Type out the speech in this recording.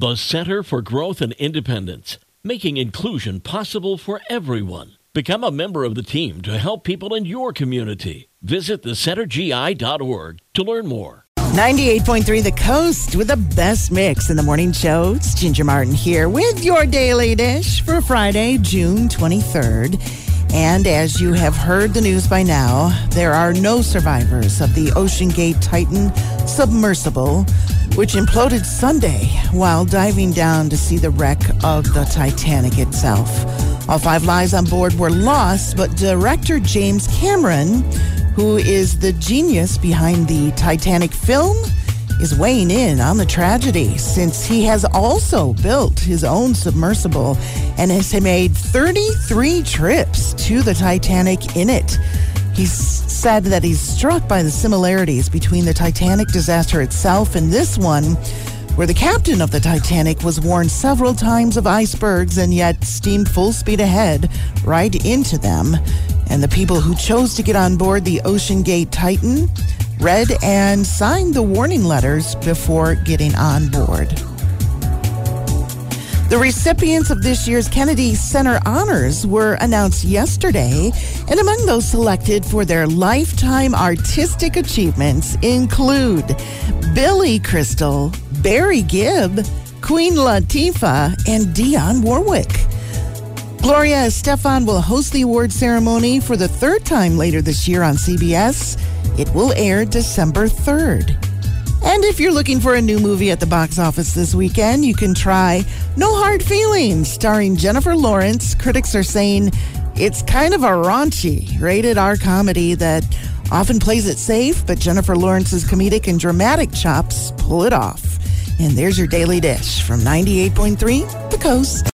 The Center for Growth and Independence, making inclusion possible for everyone. Become a member of the team to help people in your community. Visit thecentergi.org to learn more. 98.3 The Coast with the best mix in the morning show. It's Ginger Martin here with your daily dish for Friday, June 23rd. And as you have heard the news by now, there are no survivors of the OceanGate Titan submersible, which imploded Sunday while diving down to see the wreck of the Titanic itself. All five lives on board were lost, but director James Cameron who is the genius behind the Titanic film, is weighing in on the tragedy since he has also built his own submersible and has made 33 trips to the Titanic in it. He's said that he's struck by the similarities between the Titanic disaster itself and this one, where the captain of the Titanic was warned several times of icebergs and yet steamed full speed ahead right into them and the people who chose to get on board the OceanGate Titan read and signed the warning letters before getting on board. The recipients of this year's Kennedy Center Honors were announced yesterday, and among those selected for their lifetime artistic achievements include Billy Crystal, Barry Gibb, Queen Latifah, and Dionne Warwick. Gloria Estefan will host the award ceremony for the third time later this year on CBS. It will air December 3rd. And if you're looking for a new movie at the box office this weekend, you can try No Hard Feelings, starring Jennifer Lawrence. Critics are saying it's kind of a raunchy, rated R comedy that often plays it safe, but Jennifer Lawrence's comedic and dramatic chops pull it off. And there's your daily dish from 98.3 The Coast.